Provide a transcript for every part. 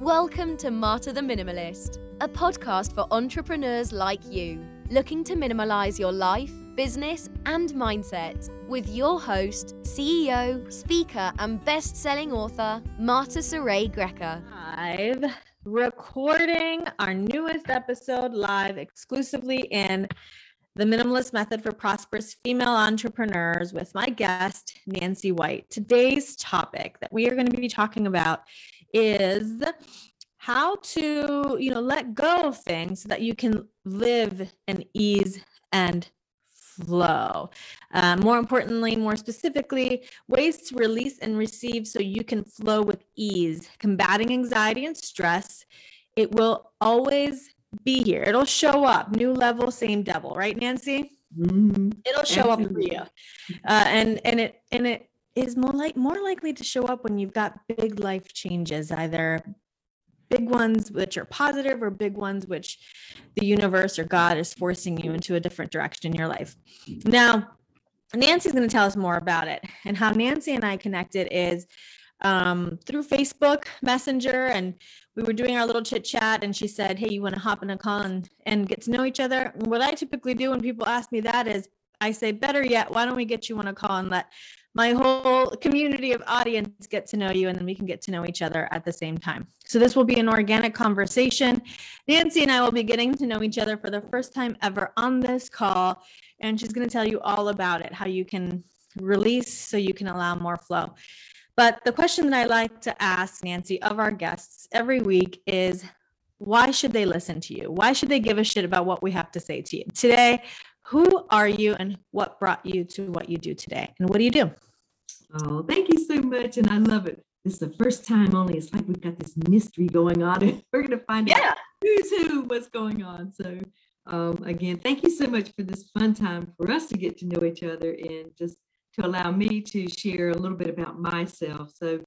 Welcome to Marta the Minimalist, a podcast for entrepreneurs like you, looking to minimalize your life, business, and mindset with your host, CEO, speaker, and best selling author, Marta Saray Greca. Live recording our newest episode live exclusively in the Minimalist Method for Prosperous Female Entrepreneurs with my guest, Nancy White. Today's topic that we are going to be talking about is how to, you know, let go of things so that you can live in ease and flow. Uh, more importantly, more specifically, ways to release and receive so you can flow with ease, combating anxiety and stress. It will always be here. It'll show up. New level, same devil, right, Nancy? Mm-hmm. It'll show Absolutely. up for you, uh, and and it and it is more like more likely to show up when you've got big life changes, either big ones which are positive or big ones which the universe or God is forcing you into a different direction in your life. Now, Nancy's going to tell us more about it and how Nancy and I connected is um, through Facebook Messenger, and we were doing our little chit chat. And she said, "Hey, you want to hop in a call and, and get to know each other?" And what I typically do when people ask me that is, I say, "Better yet, why don't we get you on a call and let my whole community of audience get to know you and then we can get to know each other at the same time. So this will be an organic conversation. Nancy and I will be getting to know each other for the first time ever on this call and she's going to tell you all about it, how you can release so you can allow more flow. But the question that I like to ask Nancy of our guests every week is why should they listen to you? Why should they give a shit about what we have to say to you? Today, who are you and what brought you to what you do today? And what do you do? Oh, thank you so much. And I love it. This is the first time only. It's like we've got this mystery going on. And we're going to find yeah. out who's who, what's going on. So, um, again, thank you so much for this fun time for us to get to know each other and just to allow me to share a little bit about myself. So,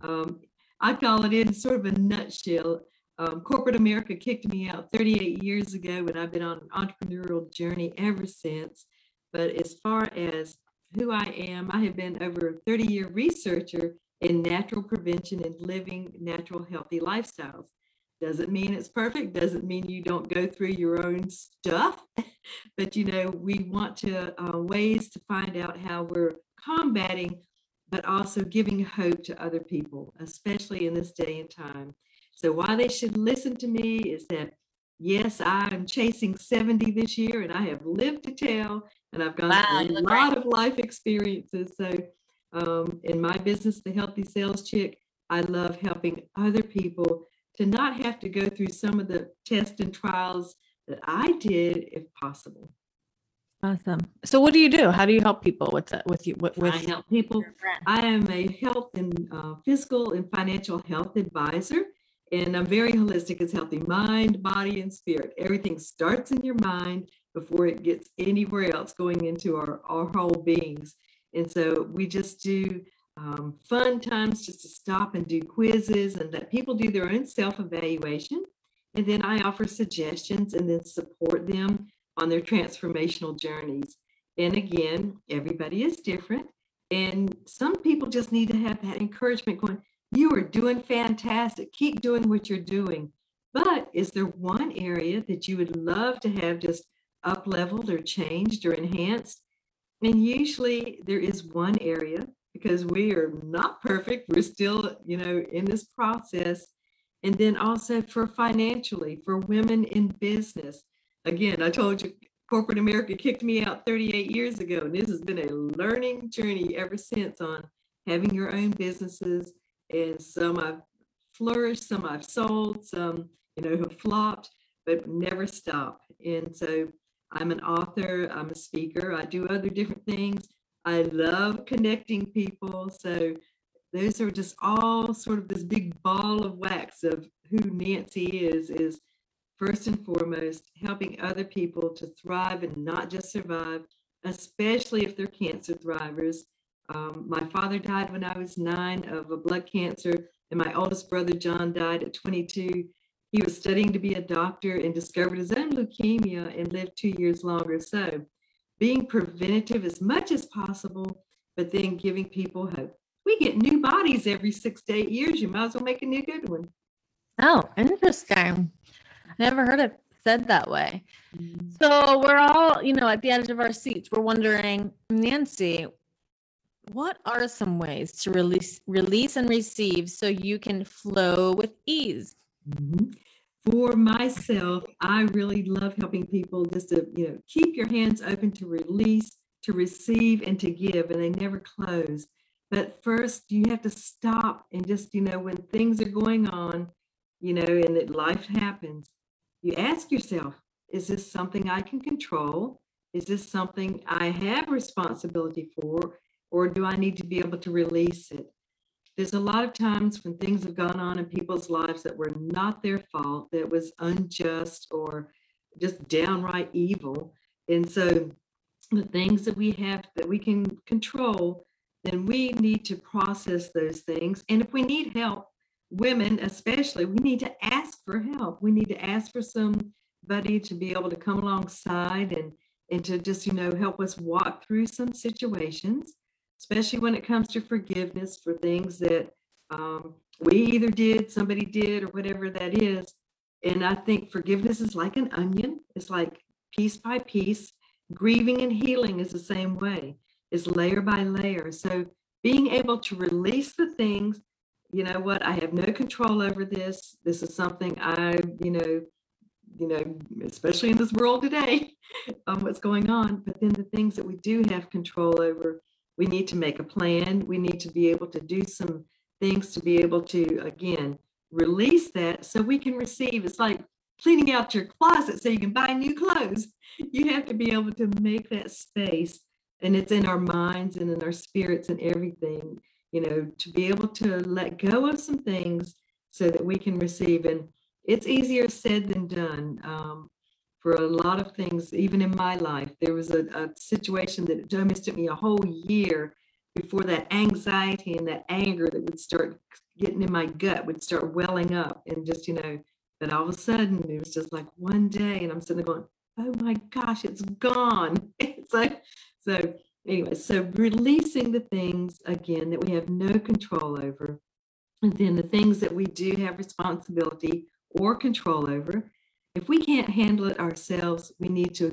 um, I call it in sort of a nutshell. Um, corporate America kicked me out 38 years ago, and I've been on an entrepreneurial journey ever since. But as far as who I am, I have been over a 30 year researcher in natural prevention and living natural, healthy lifestyles. Doesn't mean it's perfect, doesn't mean you don't go through your own stuff, but you know, we want to uh, ways to find out how we're combating, but also giving hope to other people, especially in this day and time. So why they should listen to me is that yes, I am chasing 70 this year and I have lived to tell and I've got wow, a lot great. of life experiences. So um, in my business, The Healthy Cells Chick, I love helping other people to not have to go through some of the tests and trials that I did if possible. Awesome. So, what do you do? How do you help people with that? With you? With, with I help people. I am a health and uh, physical and financial health advisor, and I'm very holistic. It's healthy mind, body, and spirit. Everything starts in your mind before it gets anywhere else going into our, our whole beings. And so we just do um, fun times just to stop and do quizzes and let people do their own self evaluation. And then I offer suggestions and then support them on their transformational journeys. And again, everybody is different. And some people just need to have that encouragement going, you are doing fantastic. Keep doing what you're doing. But is there one area that you would love to have just up leveled or changed or enhanced? And usually there is one area because we are not perfect. We're still, you know, in this process. And then also for financially, for women in business. Again, I told you corporate America kicked me out 38 years ago. And this has been a learning journey ever since on having your own businesses. And some I've flourished, some I've sold, some, you know, have flopped, but never stop. And so I'm an author, I'm a speaker, I do other different things. I love connecting people. So those are just all sort of this big ball of wax of who Nancy is, is first and foremost helping other people to thrive and not just survive, especially if they're cancer thrivers. Um, my father died when I was nine of a blood cancer, and my oldest brother John died at 22 he was studying to be a doctor and discovered his own leukemia and lived two years longer. So, being preventative as much as possible, but then giving people hope. We get new bodies every six to eight years. You might as well make a new good one. Oh, interesting. Never heard it said that way. Mm-hmm. So we're all, you know, at the edge of our seats. We're wondering, Nancy, what are some ways to release release and receive so you can flow with ease? Mhm. For myself, I really love helping people just to, you know, keep your hands open to release, to receive, and to give, and they never close. But first, you have to stop and just, you know, when things are going on, you know, and that life happens, you ask yourself, is this something I can control? Is this something I have responsibility for? Or do I need to be able to release it? there's a lot of times when things have gone on in people's lives that were not their fault, that was unjust or just downright evil. And so the things that we have that we can control, then we need to process those things. And if we need help, women especially, we need to ask for help. We need to ask for somebody to be able to come alongside and and to just you know help us walk through some situations especially when it comes to forgiveness for things that um, we either did, somebody did, or whatever that is. And I think forgiveness is like an onion, it's like piece by piece. Grieving and healing is the same way, it's layer by layer. So being able to release the things, you know what, I have no control over this. This is something I, you know, you know, especially in this world today, um, what's going on. But then the things that we do have control over, we need to make a plan. We need to be able to do some things to be able to, again, release that so we can receive. It's like cleaning out your closet so you can buy new clothes. You have to be able to make that space. And it's in our minds and in our spirits and everything, you know, to be able to let go of some things so that we can receive. And it's easier said than done. Um, for a lot of things, even in my life. There was a, a situation that almost took me a whole year before that anxiety and that anger that would start getting in my gut would start welling up and just, you know, but all of a sudden it was just like one day and I'm sitting there going, oh my gosh, it's gone. so, so anyway, so releasing the things again that we have no control over, and then the things that we do have responsibility or control over, if we can't handle it ourselves, we need to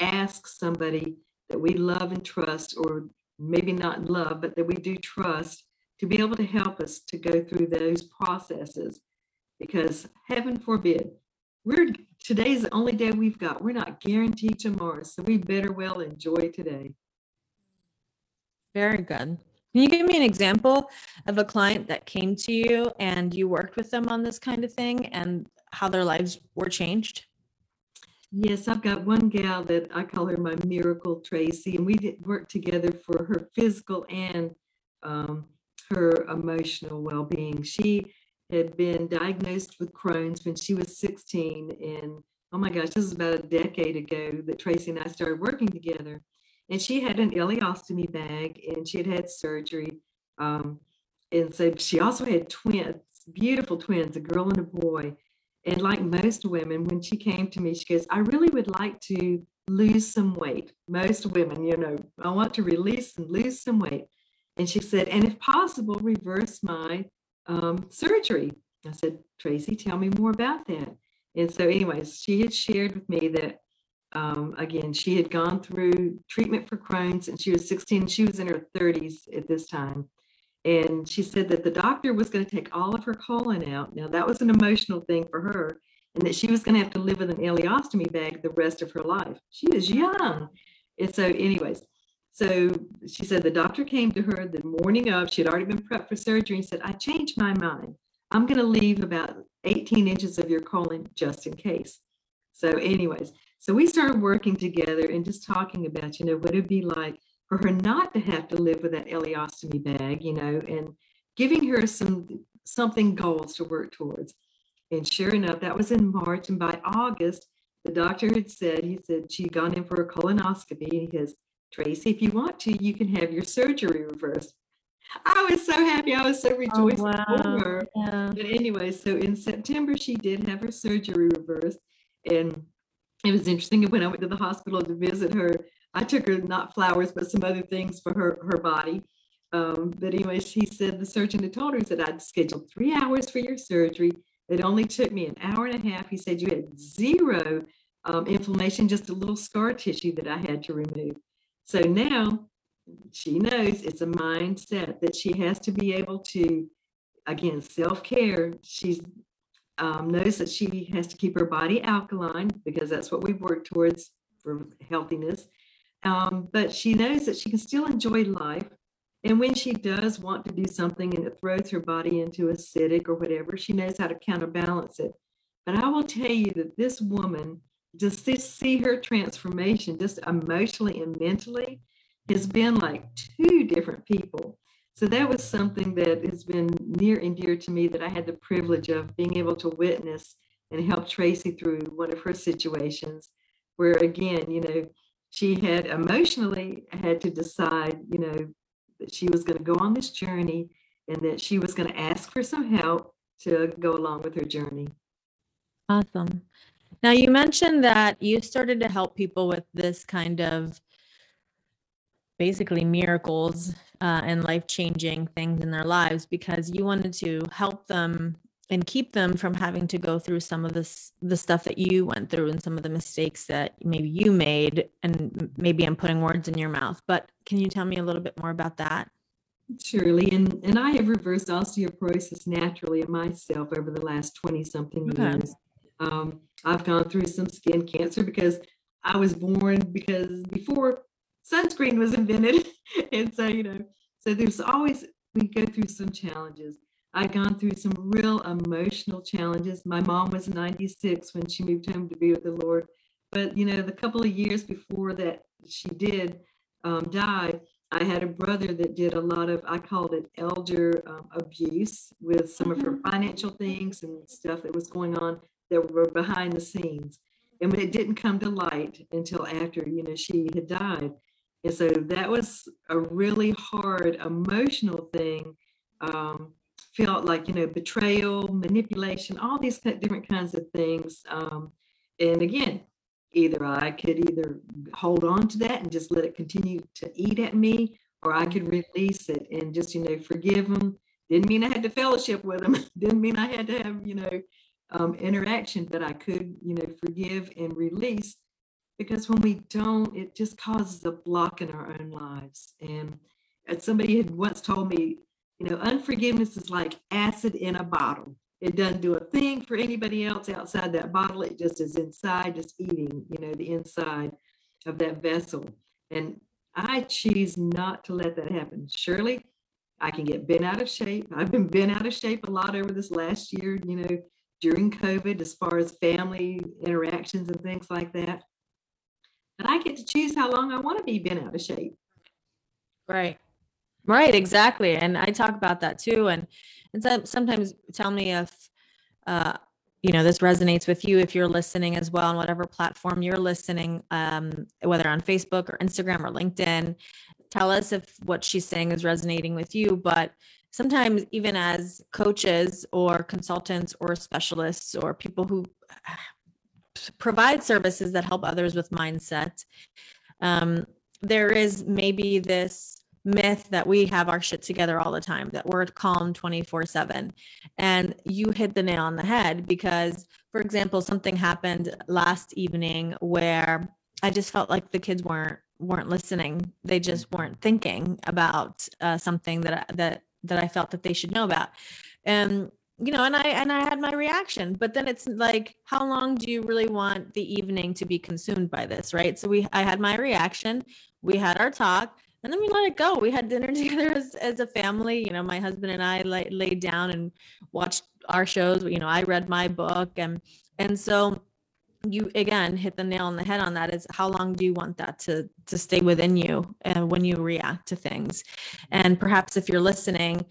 ask somebody that we love and trust, or maybe not love, but that we do trust to be able to help us to go through those processes. Because heaven forbid, we're today's the only day we've got. We're not guaranteed tomorrow, so we better well enjoy today. Very good. Can you give me an example of a client that came to you and you worked with them on this kind of thing and how their lives were changed? Yes, I've got one gal that I call her my miracle Tracy, and we did work together for her physical and um, her emotional well being. She had been diagnosed with Crohn's when she was 16. And oh my gosh, this is about a decade ago that Tracy and I started working together. And she had an ileostomy bag and she had had surgery. Um, and so she also had twins, beautiful twins, a girl and a boy. And like most women, when she came to me, she goes, I really would like to lose some weight. Most women, you know, I want to release and lose some weight. And she said, and if possible, reverse my um, surgery. I said, Tracy, tell me more about that. And so, anyways, she had shared with me that, um, again, she had gone through treatment for Crohn's and she was 16. She was in her 30s at this time. And she said that the doctor was going to take all of her colon out. Now, that was an emotional thing for her, and that she was going to have to live with an ileostomy bag the rest of her life. She was young. And so, anyways, so she said the doctor came to her the morning of, she had already been prepped for surgery, and said, I changed my mind. I'm going to leave about 18 inches of your colon just in case. So, anyways, so we started working together and just talking about, you know, what it'd be like for her not to have to live with that ileostomy bag, you know, and giving her some something goals to work towards. And sure enough, that was in March. And by August, the doctor had said, he said she'd gone in for a colonoscopy. And he says, Tracy, if you want to, you can have your surgery reversed. I was so happy. I was so oh, rejoiced oh, wow. for her. Yeah. But anyway, so in September, she did have her surgery reversed. And it was interesting. When I went to the hospital to visit her, I took her not flowers, but some other things for her her body. Um, but anyway, she said the surgeon had told her that I'd scheduled three hours for your surgery. It only took me an hour and a half. He said you had zero um, inflammation, just a little scar tissue that I had to remove. So now she knows it's a mindset that she has to be able to, again, self care. She's um, knows that she has to keep her body alkaline because that's what we've worked towards for healthiness. Um, but she knows that she can still enjoy life. And when she does want to do something and it throws her body into acidic or whatever, she knows how to counterbalance it. But I will tell you that this woman, just to see her transformation, just emotionally and mentally, has been like two different people. So that was something that has been near and dear to me that I had the privilege of being able to witness and help Tracy through one of her situations where again, you know, she had emotionally had to decide, you know, that she was going to go on this journey and that she was going to ask for some help to go along with her journey. Awesome. Now, you mentioned that you started to help people with this kind of basically miracles uh, and life changing things in their lives because you wanted to help them and keep them from having to go through some of this the stuff that you went through and some of the mistakes that maybe you made and maybe i'm putting words in your mouth but can you tell me a little bit more about that? Surely and and i have reversed osteoporosis naturally in myself over the last 20 something okay. years. Um, i've gone through some skin cancer because i was born because before sunscreen was invented. And so you know so there's always we go through some challenges I'd gone through some real emotional challenges. My mom was 96 when she moved home to be with the Lord. But, you know, the couple of years before that she did um, die, I had a brother that did a lot of, I called it elder um, abuse with some of her mm-hmm. financial things and stuff that was going on that were behind the scenes. And when it didn't come to light until after, you know, she had died. And so that was a really hard emotional thing um, felt like you know betrayal manipulation all these different kinds of things um, and again either i could either hold on to that and just let it continue to eat at me or i could release it and just you know forgive them didn't mean i had to fellowship with them didn't mean i had to have you know um, interaction but i could you know forgive and release because when we don't it just causes a block in our own lives. And as somebody had once told me you know, unforgiveness is like acid in a bottle. It doesn't do a thing for anybody else outside that bottle. It just is inside, just eating, you know, the inside of that vessel. And I choose not to let that happen. Surely I can get bent out of shape. I've been bent out of shape a lot over this last year, you know, during COVID, as far as family interactions and things like that. But I get to choose how long I want to be bent out of shape. Right. Right, exactly. And I talk about that too. And and so, sometimes tell me if uh, you know this resonates with you if you're listening as well on whatever platform you're listening, um, whether on Facebook or Instagram or LinkedIn. Tell us if what she's saying is resonating with you. But sometimes, even as coaches or consultants or specialists or people who provide services that help others with mindset, um, there is maybe this myth that we have our shit together all the time, that we're calm 24 7. And you hit the nail on the head because, for example, something happened last evening where I just felt like the kids weren't weren't listening. They just weren't thinking about uh, something that that that I felt that they should know about. And you know, and I and I had my reaction, but then it's like, how long do you really want the evening to be consumed by this, right? So we, I had my reaction. We had our talk and then we let it go. We had dinner together as, as a family. You know, my husband and I lay, laid down and watched our shows. You know, I read my book, and and so you again hit the nail on the head on that. Is how long do you want that to to stay within you and when you react to things, and perhaps if you're listening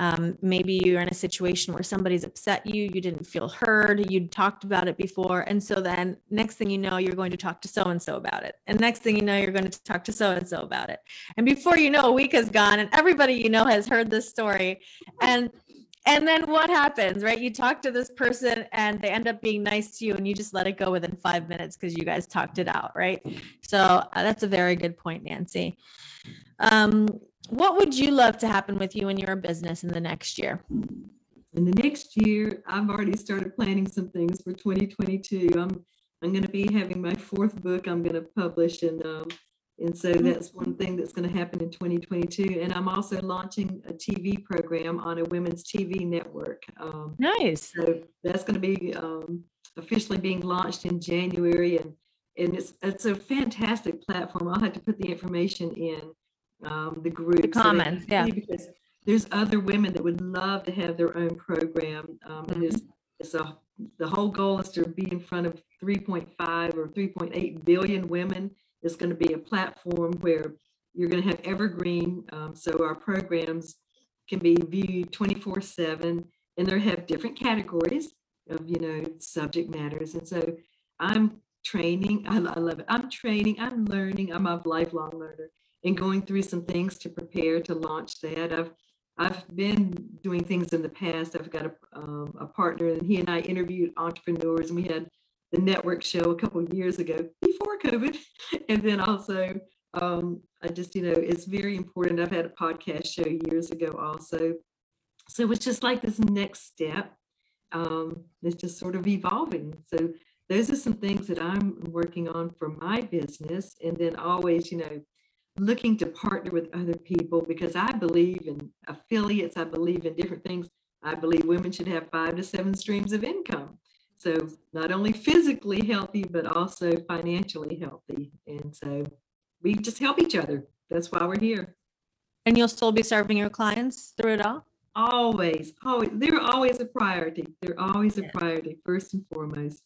um, maybe you're in a situation where somebody's upset you, you didn't feel heard, you'd talked about it before. And so then next thing you know, you're going to talk to so and so about it. And next thing you know, you're going to talk to so and so about it. And before you know, a week has gone and everybody you know has heard this story. And and then what happens, right? You talk to this person and they end up being nice to you and you just let it go within five minutes because you guys talked it out, right? So uh, that's a very good point, Nancy. Um, what would you love to happen with you and your business in the next year? in the next year, I've already started planning some things for 2022. I'm I'm going to be having my fourth book I'm going to publish, and um, and so Mm. that's one thing that's going to happen in 2022. And I'm also launching a TV program on a women's TV network. Um, Nice. so that's going to be um, officially being launched in January, and and it's it's a fantastic platform. I'll have to put the information in um, the group. The comments, yeah. because there's other women that would love to have their own program, um, and it's it's a the whole goal is to be in front of 3.5 or 3.8 billion women. It's going to be a platform where you're going to have evergreen, um, so our programs can be viewed 24 7 and they have different categories of you know subject matters. And so i'm training I, I love it. I'm training i'm learning i'm a lifelong learner and going through some things to prepare to launch that. I've i've been doing things in the past. I've got a, um, a partner and he and i interviewed entrepreneurs and we had the network show a couple years ago before covid. And then also um, i just you know it's very important. I've had a podcast show years ago also. So it's just like this next step um, it's just sort of evolving. So those are some things that i'm working on for my business. And then always you know looking to partner with other people because i believe in affiliates i believe in different things. I believe women should have five to seven streams of income. So not only physically healthy but also financially healthy. And so we just help each other. That's why we're here. And you'll still be serving your clients through it all? always. Always. They're always a priority. They're always a priority first and foremost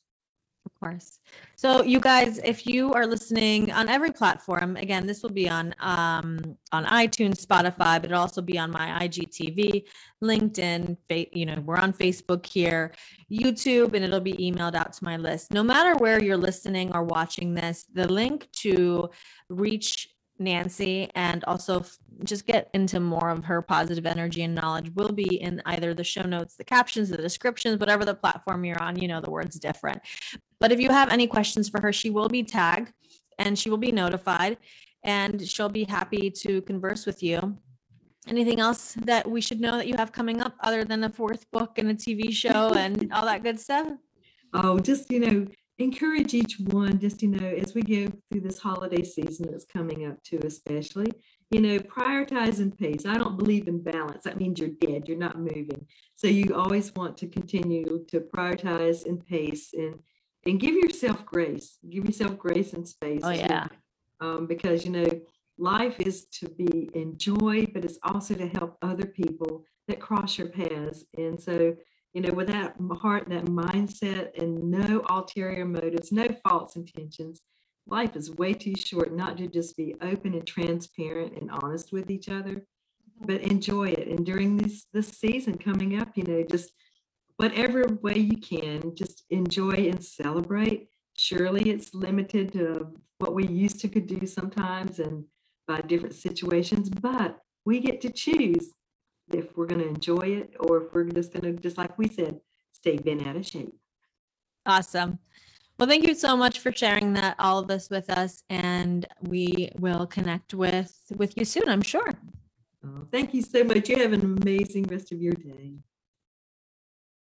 course. So you guys, if you are listening on every platform, again, this will be on um on iTunes, Spotify, but it'll also be on my IGTV, LinkedIn, you know, we're on Facebook here, YouTube, and it'll be emailed out to my list. No matter where you're listening or watching this, the link to reach Nancy and also f- just get into more of her positive energy and knowledge will be in either the show notes, the captions, the descriptions, whatever the platform you're on, you know, the word's different. But if you have any questions for her, she will be tagged and she will be notified and she'll be happy to converse with you. Anything else that we should know that you have coming up other than a fourth book and a TV show and all that good stuff? oh just you know encourage each one just you know as we go through this holiday season that's coming up too especially you know prioritize and pace i don't believe in balance that means you're dead you're not moving so you always want to continue to prioritize and pace and and give yourself grace. Give yourself grace and space Oh, yeah. um, because you know life is to be enjoyed but it's also to help other people that cross your paths. And so you know with that heart that mindset and no ulterior motives no false intentions life is way too short not to just be open and transparent and honest with each other but enjoy it. And during this this season coming up you know just whatever way you can just enjoy and celebrate surely it's limited to what we used to could do sometimes and by different situations but we get to choose if we're going to enjoy it or if we're just going to just like we said stay bent out of shape Awesome. Well, thank you so much for sharing that all of this with us and we will connect with with you soon, I'm sure. Oh, thank you so much you have an amazing rest of your day